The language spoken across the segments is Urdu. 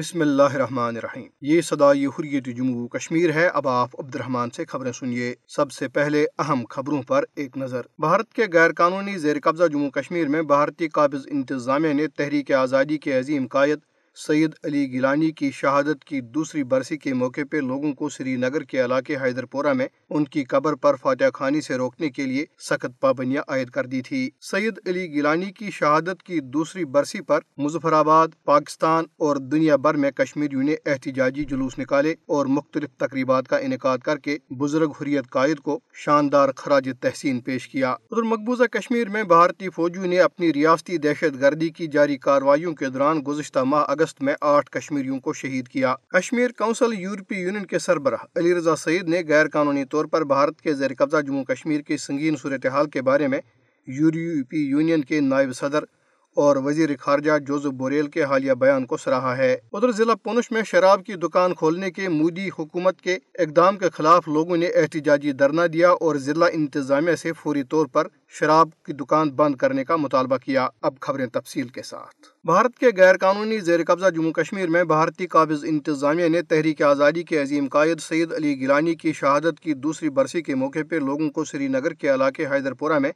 بسم اللہ الرحمن الرحیم۔ یہ صدائی حریت جموں کشمیر ہے۔ اب آپ عبد الرحمان سے خبریں سنیے۔ سب سے پہلے اہم خبروں پر ایک نظر۔ بھارت کے غیر قانونی زیر قبضہ جموں کشمیر میں بھارتی قابض انتظامیہ نے تحریک آزادی کے عظیم قائد سید علی گیلانی کی شہادت کی دوسری برسی کے موقع پہ لوگوں کو سری نگر کے علاقے حیدر پورہ میں ان کی قبر پر فاتح خانی سے روکنے کے لیے سخت پابندیاں عائد کر دی تھی۔ سید علی گیلانی کی شہادت کی دوسری برسی پر مظفر آباد، پاکستان اور دنیا بھر میں کشمیریوں نے احتجاجی جلوس نکالے اور مختلف تقریبات کا انعقاد کر کے بزرگ حریت قائد کو شاندار خراج تحسین پیش کیا۔ ادھر مقبوضہ کشمیر میں بھارتی فوجیوں نے اپنی ریاستی دہشت گردی کی جاری کارروائیوں کے دوران گزشتہ ماہ اگست میں آٹھ کشمیریوں کو شہید کیا۔ کشمیر کونسل یورپی یونین کے سربراہ علی رضا سعید نے غیر قانونی طور پر بھارت کے زیر قبضہ جموں کشمیر کی سنگین صورتحال کے بارے میں یورپی یونین کے نائب صدر اور وزیر خارجہ جوزف بوریل کے حالیہ بیان کو سراہا ہے۔ ادھر ضلع پونچھ میں شراب کی دکان کھولنے کے مودی حکومت کے اقدام کے خلاف لوگوں نے احتجاجی دھرنا دیا اور ضلع انتظامیہ سے فوری طور پر شراب کی دکان بند کرنے کا مطالبہ کیا۔ اب خبریں تفصیل کے ساتھ۔ بھارت کے غیر قانونی زیر قبضہ جموں کشمیر میں بھارتی قابض انتظامیہ نے تحریک آزادی کے عظیم قائد سید علی گیلانی کی شہادت کی دوسری برسی کے موقع پہ لوگوں کو سری نگر کے علاقے حیدر پورہ میں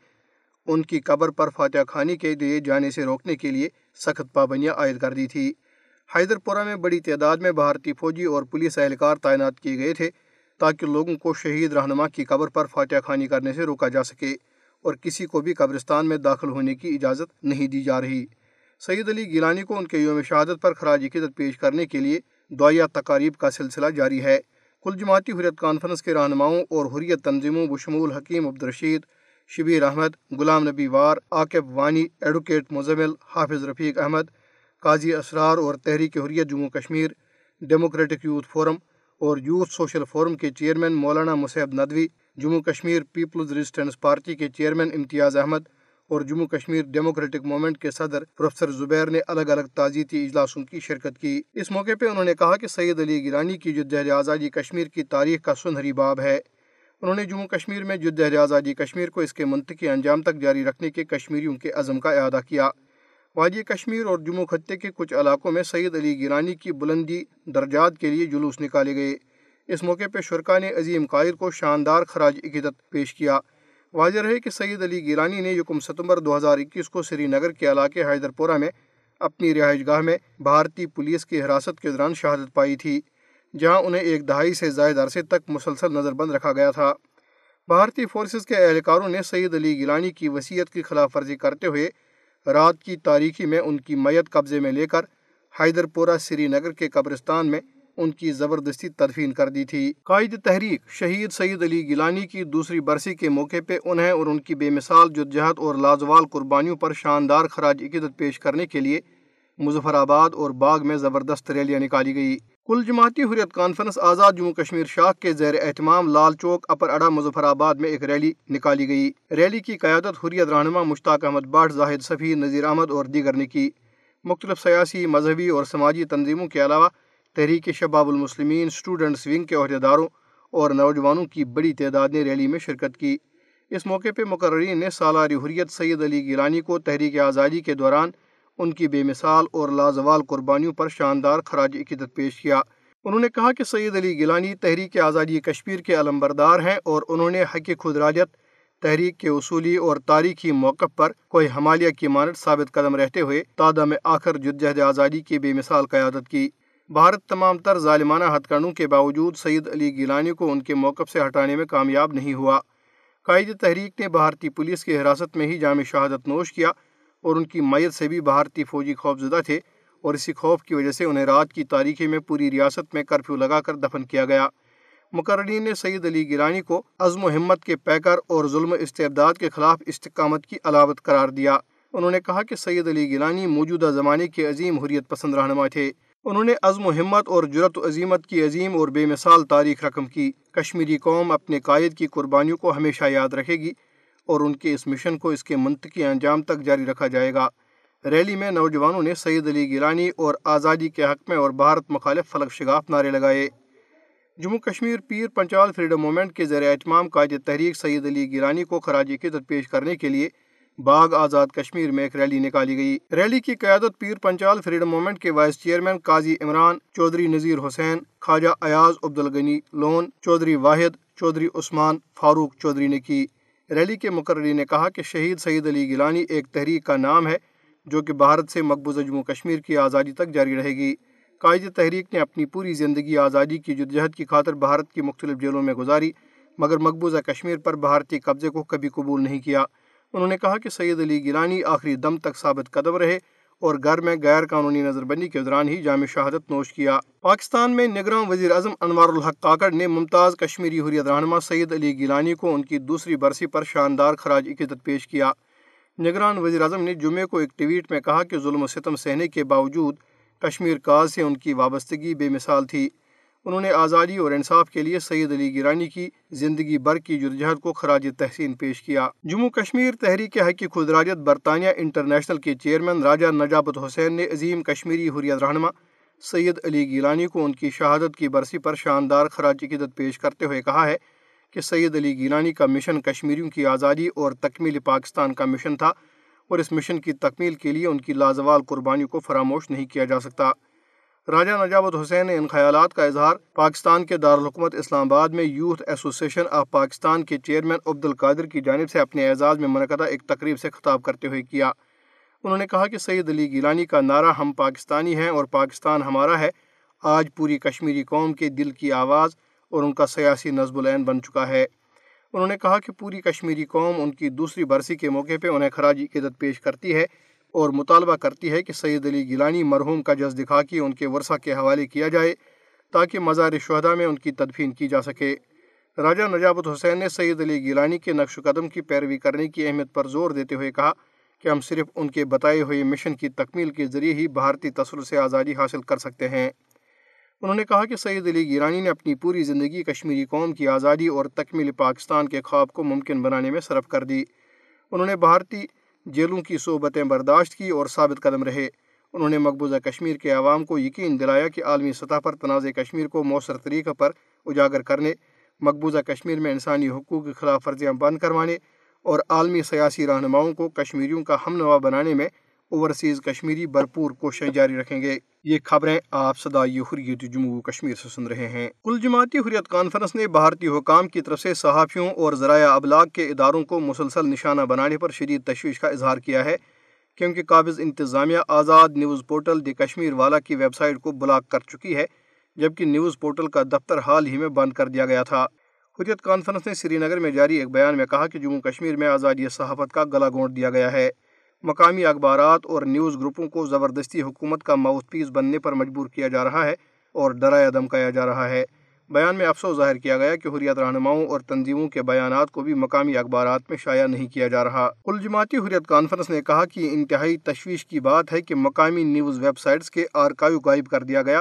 ان کی قبر پر فاتح خانی کے دیے جانے سے روکنے کے لیے سخت پابندیاں عائد کر دی تھی۔ حیدر پورہ میں بڑی تعداد میں بھارتی فوجی اور پولیس اہلکار تعینات کیے گئے تھے تاکہ لوگوں کو شہید رہنما کی قبر پر فاتح خانی کرنے سے روکا جا سکے اور کسی کو بھی قبرستان میں داخل ہونے کی اجازت نہیں دی جا رہی۔ سید علی گیلانی کو ان کے یوم شہادت پر خراج عقیدت پیش کرنے کے لیے دعائیہ تقاریب کا سلسلہ جاری ہے۔ کل جماعتی حریت کانفرنس کے رہنماؤں اور حریت تنظیموں بشمول حکیم عبدالرشید شبیر احمد، غلام نبی وار، عاقب وانی، ایڈوکیٹ مزمل، حافظ رفیق احمد، قاضی اسرار اور Tehreek Hurriyat Jammu Kashmir, democratic youth forum اور یوتھ سوشل فورم کے chairman Maulana Musab Nadvi, Jammu Kashmir people's resistance party کے چیئرمین امتیاز احمد اور جموں کشمیر ڈیموکریٹک موومنٹ کے صدر پروفیسر زبیر نے الگ الگ تعزیتی اجلاسوں کی شرکت کی۔ اس موقع پہ انہوں نے کہا کہ سید علی گیلانی کی جدید آزادی کشمیر کی تاریخ کا سنہری باب ہے۔ انہوں نے جموں کشمیر میں جد آزادی کشمیر کو اس کے منطقی انجام تک جاری رکھنے کے کشمیریوں کے عزم کا اعادہ کیا۔ وادی کشمیر اور جموں خطے کے کچھ علاقوں میں سید علی گیرانی کی بلندی درجات کے لیے جلوس نکالے گئے۔ اس موقع پہ شرکا نے عظیم قائد کو شاندار خراج عقیدت پیش کیا۔ واضح رہے کہ سید علی گیرانی نے یکم ستمبر دو ہزار اکیس کو سری نگر کے علاقے حیدر پورہ میں اپنی رہائش گاہ میں بھارتی پولیس کی حراست کے دوران شہادت پائی تھی۔ جہاں انہیں ایک دہائی سے زائد عرصے تک مسلسل نظر بند رکھا گیا تھا۔ بھارتی فورسز کے اہلکاروں نے سید علی گیلانی کی وصیت کی خلاف ورزی کرتے ہوئے رات کی تاریخی میں ان کی میت قبضے میں لے کر حیدر پورہ سری نگر کے قبرستان میں ان کی زبردستی تدفین کر دی تھی۔ قائد تحریک شہید سید علی گیلانی کی دوسری برسی کے موقع پہ انہیں اور ان کی بے مثال جدجہد اور لازوال قربانیوں پر شاندار خراج عقیدت پیش کرنے کے لیے مظفر آباد اور باغ میں زبردست ریلیاں نکالی گئی کل جماعتی حریت کانفرنس آزاد جموں کشمیر شاخ کے زیر اہتمام لال چوک، اپر اڈا مظفر آباد میں ایک ریلی نکالی گئی۔ ریلی کی قیادت حریت رہنما مشتاق احمد بٹ، زاہد صفی نذیر احمد اور دیگر نے کی۔ مختلف سیاسی، مذہبی اور سماجی تنظیموں کے علاوہ تحریک شباب المسلمین اسٹوڈنٹس ونگ کے عہدیداروں اور نوجوانوں کی بڑی تعداد نے ریلی میں شرکت کی۔ اس موقع پہ مقررین نے سالاری حریت سید علی گیلانی کو تحریک آزادی کے دوران ان کی بے مثال اور لازوال قربانیوں پر شاندار خراج عقیدت پیش کیا۔ انہوں نے کہا کہ سید علی گیلانی تحریک آزادی کشمیر کے علم بردار ہیں اور انہوں نے حق خود راجت، تحریک کے اصولی اور تاریخی موقف پر کوئی ہمالیہ کی مانت ثابت قدم رہتے ہوئے تادہ میں آخر جدجہد آزادی کی بے مثال قیادت کی۔ بھارت تمام تر ظالمانہ ہتھ کے باوجود سید علی گیلانی کو ان کے موقف سے ہٹانے میں کامیاب نہیں ہوا۔ قائد تحریک نے بھارتی پولیس کی حراست میں ہی جامع شہادت نوش کیا۔ اور ان کی میت سے بھی بھارتی فوجی خوف زدہ تھے اور اسی خوف کی وجہ سے انہیں رات کی تاریخی میں پوری ریاست میں کرفیو لگا کر دفن کیا گیا۔ مقررین نے سید علی گیرانی کو عزم و ہمت کے پیکر اور ظلم استعداد کے خلاف استقامت کی علاوت قرار دیا۔ انہوں نے کہا کہ سید علی گیلانی موجودہ زمانے کے عظیم حریت پسند رہنما تھے۔ انہوں نے عزم و ہمت اور جرت و عظیمت کی عظیم اور بے مثال تاریخ رقم کی۔ کشمیری قوم اپنے قائد کی قربانیوں کو ہمیشہ یاد رکھے گی۔ اور ان کے اس مشن کو اس کے منطقی انجام تک جاری رکھا جائے گا۔ ریلی میں نوجوانوں نے سید علی گیلانی اور آزادی کے حق میں اور بھارت مخالف فلک شگاف نعرے لگائے۔ جموں کشمیر پیر پنچال فریڈم موومنٹ کے زیر اہتمام قائد تحریک سید علی گیلانی کو خراج عقیدت پیش کرنے کے لیے باغ آزاد کشمیر میں ایک ریلی نکالی گئی۔ ریلی کی قیادت پیر پنچال فریڈم موومنٹ کے وائس چیئرمین قاضی عمران، چودھری نذیر حسین، خواجہ ایاز عبدالغنی لون، چودھری واحد، چودھری عثمان، فاروق چودھری نے کی۔ ریلی کے مقرری نے کہا کہ شہید سید علی گیلانی ایک تحریک کا نام ہے، جو کہ بھارت سے مقبوضہ جموں کشمیر کی آزادی تک جاری رہے گی۔ قائد تحریک نے اپنی پوری زندگی آزادی کی جدجہد کی خاطر بھارت کی مختلف جیلوں میں گزاری، مگر مقبوضہ کشمیر پر بھارتی قبضے کو کبھی قبول نہیں کیا۔ انہوں نے کہا کہ سید علی گیلانی آخری دم تک ثابت قدم رہے۔ اور گھر میں غیر قانونی نظر بندی کے دوران ہی جامع شہادت نوش کیا۔ پاکستان میں نگران وزیر اعظم انوار الحق کاکڑ نے ممتاز کشمیری حریت رہنما سید علی گیلانی کو ان کی دوسری برسی پر شاندار خراج عقیدت پیش کیا۔ نگران وزیر اعظم نے جمعے کو ایک ٹویٹ میں کہا کہ ظلم و ستم سہنے کے باوجود کشمیر کاز سے ان کی وابستگی بے مثال تھی۔ انہوں نے آزادی اور انصاف کے لیے سید علی گیرانی کی زندگی بھر کی جدجہد کو خراج تحسین پیش کیا۔ جموں کشمیر تحریک حق کی خدراجت برطانیہ انٹرنیشنل کے چیئرمین راجہ نجابت حسین نے عظیم کشمیری حریت رہنما سید علی گیلانی کو ان کی شہادت کی برسی پر شاندار خراج عقیدت پیش کرتے ہوئے کہا ہے کہ سید علی گیلانی کا مشن کشمیریوں کی آزادی اور تکمیل پاکستان کا مشن تھا اور اس مشن کی تکمیل کے لیے ان کی لازوال قربانیوں کو فراموش نہیں کیا جا سکتا۔ راجہ نجابت حسین نے ان خیالات کا اظہار پاکستان کے دارالحکومت اسلام آباد میں یوتھ ایسوسیشن آف پاکستان کے چیئرمین عبد القادر کی جانب سے اپنے اعزاز میں منعقدہ ایک تقریب سے خطاب کرتے ہوئے کیا۔ انہوں نے کہا کہ سید علی گیلانی کا نعرہ ہم پاکستانی ہیں اور پاکستان ہمارا ہے، آج پوری کشمیری قوم کے دل کی آواز اور ان کا سیاسی نصب العین بن چکا ہے۔ انہوں نے کہا کہ پوری کشمیری قوم ان کی دوسری برسی کے موقع پہ انہیں خراجی عقیدت پیش کرتی ہے۔ اور مطالبہ کرتی ہے کہ سید علی گیلانی مرحوم کا جز دکھا کے ان کے ورثہ کے حوالے کیا جائے تاکہ مزار شہدہ میں ان کی تدفین کی جا سکے۔ راجہ نجابت حسین نے سید علی گیلانی کے نقش و قدم کی پیروی کرنے کی اہمیت پر زور دیتے ہوئے کہا کہ ہم صرف ان کے بتائے ہوئے مشن کی تکمیل کے ذریعے ہی بھارتی تصر سے آزادی حاصل کر سکتے ہیں۔ انہوں نے کہا کہ سید علی گیرانی نے اپنی پوری زندگی کشمیری قوم کی آزادی اور تکمیل پاکستان کے خواب کو ممکن بنانے میں صرف کر دی۔ انہوں نے بھارتی جیلوں کی صحبتیں برداشت کی اور ثابت قدم رہے۔ انہوں نے مقبوضہ کشمیر کے عوام کو یقین دلایا کہ عالمی سطح پر تنازع کشمیر کو مؤثر طریقہ پر اجاگر کرنے، مقبوضہ کشمیر میں انسانی حقوق کی خلاف ورزیاں بند کروانے اور عالمی سیاسی رہنماؤں کو کشمیریوں کا ہم نوا بنانے میں اوورسیز کشمیری بھرپور کوششیں جاری رکھیں گے۔ یہ خبریں آپ صدائی حریت جموں کشمیر سے سن رہے ہیں۔ کل جماعتی حریت کانفرنس نے بھارتی حکام کی طرف سے صحافیوں اور ذرائع ابلاغ کے اداروں کو مسلسل نشانہ بنانے پر شدید تشویش کا اظہار کیا ہے۔ کیونکہ قابض انتظامیہ آزاد news portal the Kashmir Walla کی ویب سائٹ کو بلاک کر چکی ہے، جبکہ نیوز پورٹل کا دفتر حال ہی میں بند کر دیا گیا تھا۔ حریت کانفرنس نے سری نگر میں جاری ایک بیان میں کہا کہ جموں کشمیر میں آزادی صحافت کا گلا گونٹ دیا گیا ہے۔ مقامی اخبارات اور نیوز گروپوں کو زبردستی حکومت کا ماؤتھ پیس بننے پر مجبور کیا جا رہا ہے اور ڈرایا دمکایا جا رہا ہے۔ بیان میں افسوس ظاہر کیا گیا کہ حریت رہنماؤں اور تنظیموں کے بیانات کو بھی مقامی اخبارات میں شائع نہیں کیا جا رہا۔ کل جماعتی حریت کانفرنس نے کہا کہ انتہائی تشویش کی بات ہے کہ مقامی نیوز ویب سائٹس کے آرکائیو غائب کر دیا گیا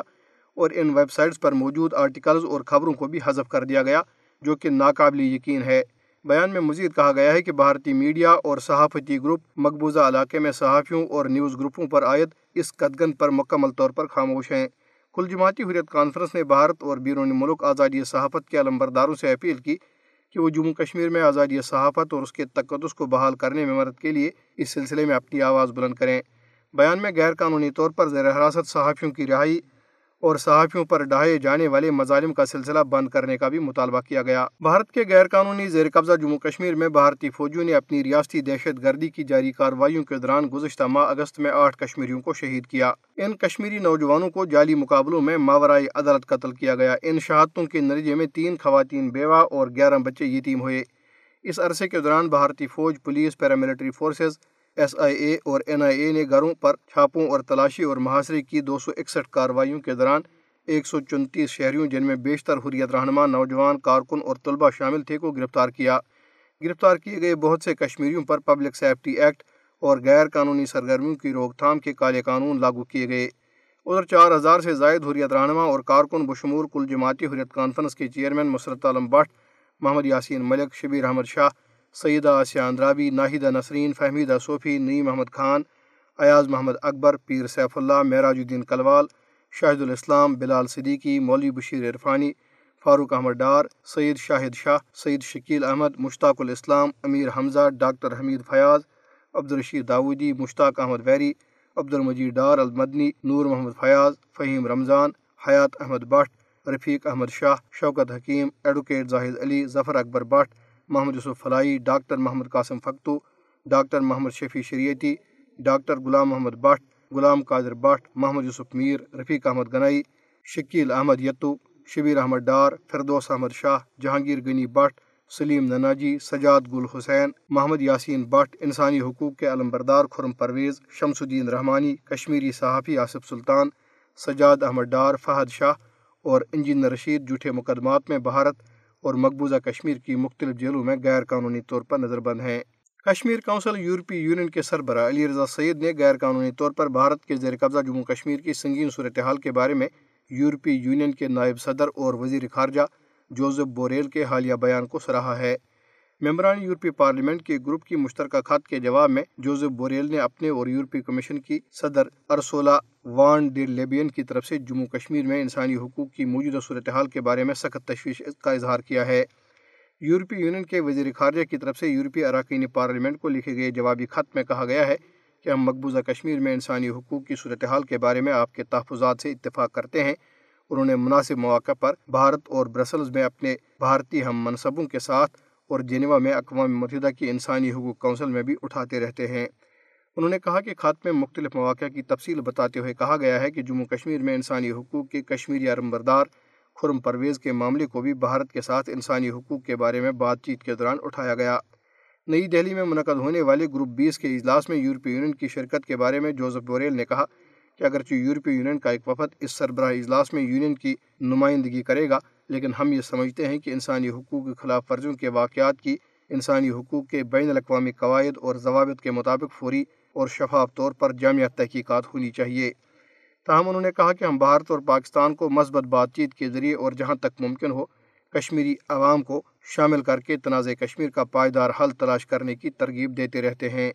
اور ان ویب سائٹس پر موجود آرٹیکلز اور خبروں کو بھی حذف کر دیا گیا، جو کہ ناقابل یقین ہے۔ بیان میں مزید کہا گیا ہے کہ بھارتی میڈیا اور صحافتی گروپ مقبوضہ علاقے میں صحافیوں اور نیوز گروپوں پر عائد اس قدگن پر مکمل طور پر خاموش ہیں۔ کل جماعتی حریت کانفرنس نے بھارت اور بیرون ملک آزادی صحافت کے علمبرداروں سے اپیل کی کہ وہ جموں کشمیر میں آزادی صحافت اور اس کے تقدس کو بحال کرنے میں مدد کے لیے اس سلسلے میں اپنی آواز بلند کریں۔ بیان میں غیر قانونی طور پر زیر حراست صحافیوں کی رہائی اور صحافیوں پر ڈھائے جانے والے مظالم کا سلسلہ بند کرنے کا بھی مطالبہ کیا گیا۔ بھارت کے غیر قانونی زیر قبضہ جموں کشمیر میں بھارتی فوجیوں نے اپنی ریاستی دہشت گردی کی جاری کارروائیوں کے دوران گزشتہ ماہ اگست میں آٹھ کشمیریوں کو شہید کیا۔ ان کشمیری نوجوانوں کو جعلی مقابلوں میں ماورائی عدالت قتل کیا گیا۔ ان شہادتوں کے نتیجے میں تین خواتین بیوہ اور گیارہ بچے یتیم ہوئے۔ اس عرصے کے دوران بھارتی فوج، police, paramilitary forces S I A اور این آئی اے نے گھروں پر چھاپوں اور تلاشی اور محاصرے کی دو سو اکسٹھ کارروائیوں کے دوران ایک سو چنتیس شہریوں، جن میں بیشتر حریت رہنما، نوجوان، کارکن اور طلبہ شامل تھے، کو گرفتار کیا۔ گرفتار کیے گئے بہت سے کشمیریوں پر پبلک سیفٹی ایکٹ اور غیر قانونی سرگرمیوں کی روک تھام کے کالے قانون لاگو کیے گئے۔ ادھر چار ہزار سے زائد حریت رہنما اور کارکن بشمور کل جماعتی حریت کانفرنس کے چیئرمین مسرت عالم بٹ، محمد یاسین ملک، شبیر احمد شاہ سیدہ آسیہ اندرابی ناہیدہ نسرین فہمیدہ صوفی، نعیم احمد خان، ایاز محمد اکبر، پیر سیف اللہ، معراج الدین کلوال، شاہد الاسلام، بلال صدیقی، مولوی بشیر عرفانی، فاروق احمد ڈار سعید شاہد شاہ سعید Shakeel Ahmed, Mushtaq ul Islam, Amir Hamza, doctor Hameed Fayaz, Abdul Rashid Dawoodi Mushtaq Ahmed Veeri, Abdul Majeed Dar al Madani, Noor Mohammad Fayaz, Faheem Ramzan, Hayat Ahmed Bhat, Rafiq Ahmed Shah, Showkat Hakeem, advocate Zahid Ali, Zafar Akbar Bhat Mohammad Yousuf Falahi, doctor Mohammad Qasim Fakhtoo doctor Mohammad Shafi Shariati, doctor Ghulam Mohammad Bhat, Ghulam Qadir Bhat, Mohammad Yousuf Mir, Rafiq Ahmed Ganai, Shakeel Ahmed Yatoo, Shabbir Ahmed Dar, Firdous Ahmed Shah, Jahangir Ghani Bhat, Saleem Nanaji, Sajjad Gul Hussain, Mohammad Yasin Bhat, انسانی حقوق کے علم بردار خرم پرویز، شمس الدین رحمانی، کشمیری صحافی آصف سلطان، سجاد احمد ڈار، فہد شاہ اور انجینئر رشید جھوٹے مقدمات میں بھارت اور مقبوضہ کشمیر کی مختلف جیلوں میں غیر قانونی طور پر نظر بند ہیں۔ کشمیر کونسل یورپی یونین کے سربراہ علی رضا سید نے غیر قانونی طور پر بھارت کے زیر قبضہ جموں کشمیر کی سنگین صورتحال کے بارے میں یورپی یونین کے نائب صدر اور وزیر خارجہ جوزف بوریل کے حالیہ بیان کو سراہا ہے۔ ممبران یورپی پارلیمنٹ کے گروپ کی مشترکہ خط کے جواب میں جوزف بوریل نے اپنے اور یورپی کمیشن کی صدر ارسولا وان ڈی لیبین کی طرف سے جموں کشمیر میں انسانی حقوق کی موجودہ صورتحال کے بارے میں سخت تشویش کا اظہار کیا ہے۔ یورپی یونین کے وزیر خارجہ کی طرف سے یورپی اراکین پارلیمنٹ کو لکھے گئے جوابی خط میں کہا گیا ہے کہ ہم مقبوضہ کشمیر میں انسانی حقوق کی صورتحال کے بارے میں آپ کے تحفظات سے اتفاق کرتے ہیں۔ انہوں نے مناسب مواقع پر بھارت اور برسلز میں اپنے بھارتی ہم منصبوں کے ساتھ اور جنیوا میں اقوام متحدہ کی انسانی حقوق کونسل میں بھی اٹھاتے رہتے ہیں۔ انہوں نے کہا کہ خط میں مختلف مواقع کی تفصیل بتاتے ہوئے کہا گیا ہے کہ جموں کشمیر میں انسانی حقوق کے کشمیری بردار خرم پرویز کے معاملے کو بھی بھارت کے ساتھ انسانی حقوق کے بارے میں بات چیت کے دوران اٹھایا گیا۔ نئی دہلی میں منعقد ہونے والے گروپ بیس کے اجلاس میں یورپی یونین کی شرکت کے بارے میں جوزف بوریل نے کہا کہ اگرچہ یورپی یونین کا ایک وفد اس سربراہ اجلاس میں یونین کی نمائندگی کرے گا لیکن ہم یہ سمجھتے ہیں کہ انسانی حقوق کے خلاف ورزیوں کے واقعات کی انسانی حقوق کے بین الاقوامی قواعد اور ضوابط کے مطابق فوری اور شفاف طور پر جامعہ تحقیقات ہونی چاہیے۔ تاہم، انہوں نے کہا کہ ہم بھارت اور پاکستان کو مثبت بات چیت کے ذریعے اور جہاں تک ممکن ہو، کشمیری عوام کو شامل کر کے تنازع کشمیر کا پائیدار حل تلاش کرنے کی ترغیب دیتے رہتے ہیں۔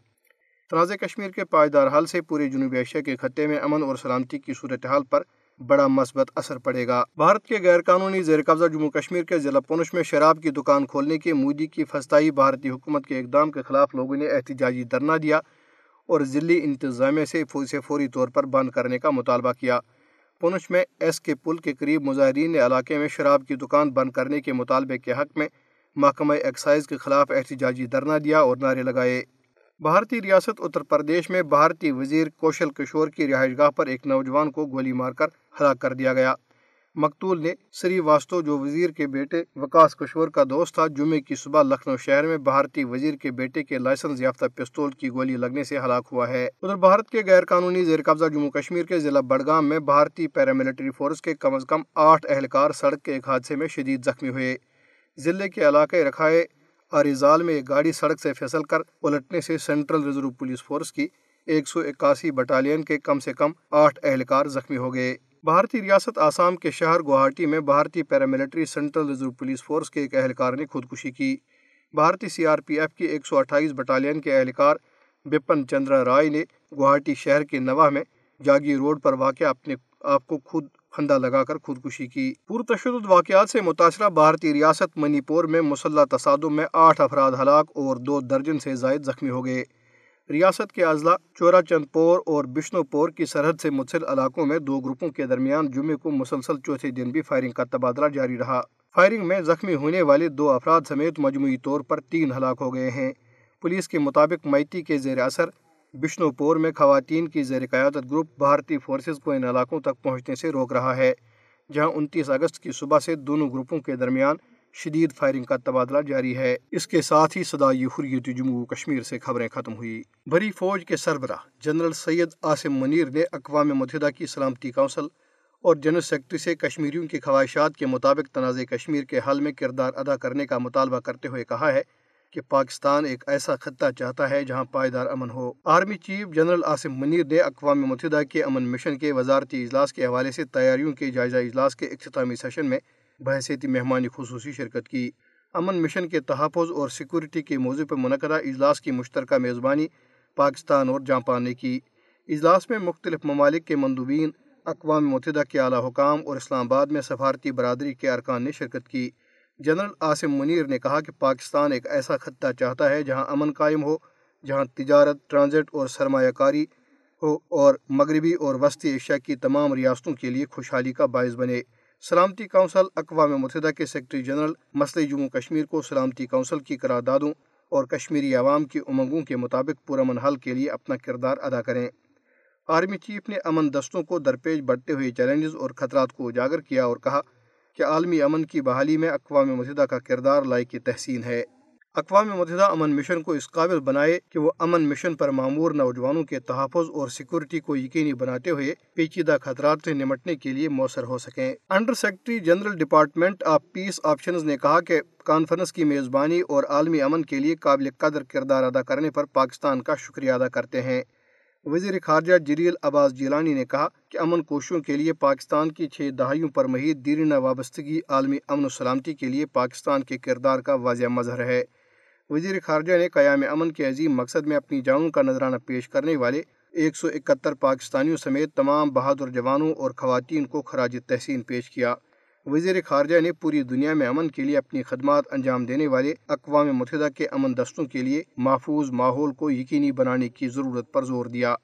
تنازع کشمیر کے پائیدار حل سے پورے جنوبی ایشیا کے خطے میں امن اور سلامتی کی صورتحال پر بڑا مثبت اثر پڑے گا۔ بھارت کے غیر قانونی زیر قبضہ جموں کشمیر کے ضلع پونچھ میں شراب کی دکان کھولنے کے مودی کی فستائی بھارتی حکومت کے اقدام کے خلاف لوگوں نے احتجاجی دھرنا دیا اور ضلعی انتظامیہ سے اسے فوری طور پر بند کرنے کا مطالبہ کیا۔ پونچھ میں ایس کے پل کے قریب مظاہرین نے علاقے میں شراب کی دکان بند کرنے کے مطالبے کے حق میں محکمہ ایکسائز کے خلاف احتجاجی دھرنا دیا اور نعرے لگائے۔ بھارتی ریاست اتر پردیش میں بھارتی وزیر کوشل کشور کی رہائش گاہ پر ایک نوجوان کو گولی مار کر ہلاک کر دیا گیا۔ مقتول نے سری واسطو جو وزیر کے بیٹے وکاس کشور کا دوست تھا، جمعے کی صبح لکھنؤ شہر میں بھارتی وزیر کے بیٹے کے لائسنس یافتہ پستول کی گولی لگنے سے ہلاک ہوا ہے۔ ادھر بھارت کے غیر قانونی زیر قبضہ جموں کشمیر کے ضلع بڑگام میں بھارتی پیراملٹری فورس کے کم از کم آٹھ اہلکار سڑک کے ایک حادثے میں شدید زخمی ہوئے۔ ضلع کے علاقے رکھائے آریزال میں ایک گاڑی سڑک سے پھسل کر الٹنے سے سینٹرل ریزرو پولیس فورس کی ایک سو اکاسی بٹالین کے کم سے کم آٹھ اہلکار زخمی ہو گئے۔ بھارتی ریاست آسام کے شہر گوہاٹی میں بھارتی paramilitary central reserve police force کے ایک اہلکار نے خودکشی کی۔ بھارتی سی آر پی ایف کی ایک سو اٹھائیس بٹالین کے اہلکار بپن چندرا رائے نے گوہاٹی شہر کے نواح میں جاگی روڈ پر واقع اپنے آپ کو خود پھندا لگا کر خودکشی کی۔ پرتشدد واقعات سے متاثرہ بھارتی ریاست منی پور میں مسلح تصادم میں آٹھ افراد ہلاک اور دو درجن سے زائد زخمی ہو گئے۔ ریاست کے اضلاع چورا چند پور اور بشنو پور کی سرحد سے متصل علاقوں میں دو گروپوں کے درمیان جمعے کو مسلسل چوتھے دن بھی فائرنگ کا تبادلہ جاری رہا۔ فائرنگ میں زخمی ہونے والے دو افراد سمیت مجموعی طور پر تین ہلاک ہو گئے ہیں۔ پولیس کے مطابق میتی کے زیر اثر بشنو پور میں خواتین کی زیر قیادت گروپ بھارتی فورسز کو ان علاقوں تک پہنچنے سے روک رہا ہے، جہاں انتیس اگست کی صبح سے دونوں گروپوں کے درمیان شدید فائرنگ کا تبادلہ جاری ہے۔ اس کے ساتھ ہی صدائی حریت جموں کشمیر سے خبریں ختم ہوئی بری فوج کے سربراہ جنرل سید آصم منیر نے اقوام متحدہ کی سلامتی کونسل اور جنرل سیکرٹری سے کشمیریوں کی خواہشات کے مطابق تنازع کشمیر کے حل میں کردار ادا کرنے کا مطالبہ کرتے ہوئے کہا ہے کہ پاکستان ایک ایسا خطہ چاہتا ہے جہاں پائیدار امن ہو۔ Army chief general Asim Munir نے اقوام متحدہ کے امن مشن کے وزارتی اجلاس کے حوالے سے تیاریوں کے جائزہ اجلاس کے اختتامی سیشن میں بحثیتی مہمانی خصوصی شرکت کی۔ امن مشن کے تحفظ اور سیکورٹی کے موضوع پر منعقدہ اجلاس کی مشترکہ میزبانی پاکستان اور جاپان نے کی۔ اجلاس میں مختلف ممالک کے مندوبین، اقوام متحدہ کے اعلیٰ حکام اور اسلام آباد میں سفارتی برادری کے ارکان نے شرکت کی۔ جنرل آصم منیر نے کہا کہ پاکستان ایک ایسا خطہ چاہتا ہے جہاں امن قائم ہو، جہاں تجارت، ٹرانزٹ اور سرمایہ کاری ہو اور مغربی اور وسطی ایشیا کی تمام ریاستوں کے لیے خوشحالی کا باعث بنے۔ سلامتی کونسل اقوام متحدہ کے سیکرٹری جنرل مسئلہ جموں کشمیر کو سلامتی کونسل کی قراردادوں اور کشمیری عوام کی امنگوں کے مطابق پرامن حل کے لیے اپنا کردار ادا کریں۔ آرمی چیف نے امن دستوں کو درپیش بڑھتے ہوئے چیلنجز اور خطرات کو اجاگر کیا اور کہا کہ عالمی امن کی بحالی میں اقوام متحدہ کا کردار لائق تحسین ہے۔ اقوام متحدہ امن مشن کو اس قابل بنائے کہ وہ امن مشن پر معمور نوجوانوں کے تحفظ اور سیکورٹی کو یقینی بناتے ہوئے پیچیدہ خطرات سے نمٹنے کے لیے مؤثر ہو سکیں۔ Under secretary general department of peace operations نے کہا کہ کانفرنس کی میزبانی اور عالمی امن کے لیے قابل قدر کردار ادا کرنے پر پاکستان کا شکریہ ادا کرتے ہیں۔ وزیر خارجہ جریل عباس جیلانی نے کہا کہ امن کوششوں کے لیے پاکستان کی چھ دہائیوں پر مہید دیرینہ وابستگی عالمی امن و سلامتی کے لیے پاکستان کے کردار کا واضح مظہر ہے۔ وزیر خارجہ نے قیام امن کے عظیم مقصد میں اپنی جانوں کا نذرانہ پیش کرنے والے ایک سو اکہتر پاکستانیوں سمیت تمام بہادر جوانوں اور خواتین کو خراج تحسین پیش کیا۔ وزیر خارجہ نے پوری دنیا میں امن کے لیے اپنی خدمات انجام دینے والے اقوام متحدہ کے امن دستوں کے لیے محفوظ ماحول کو یقینی بنانے کی ضرورت پر زور دیا۔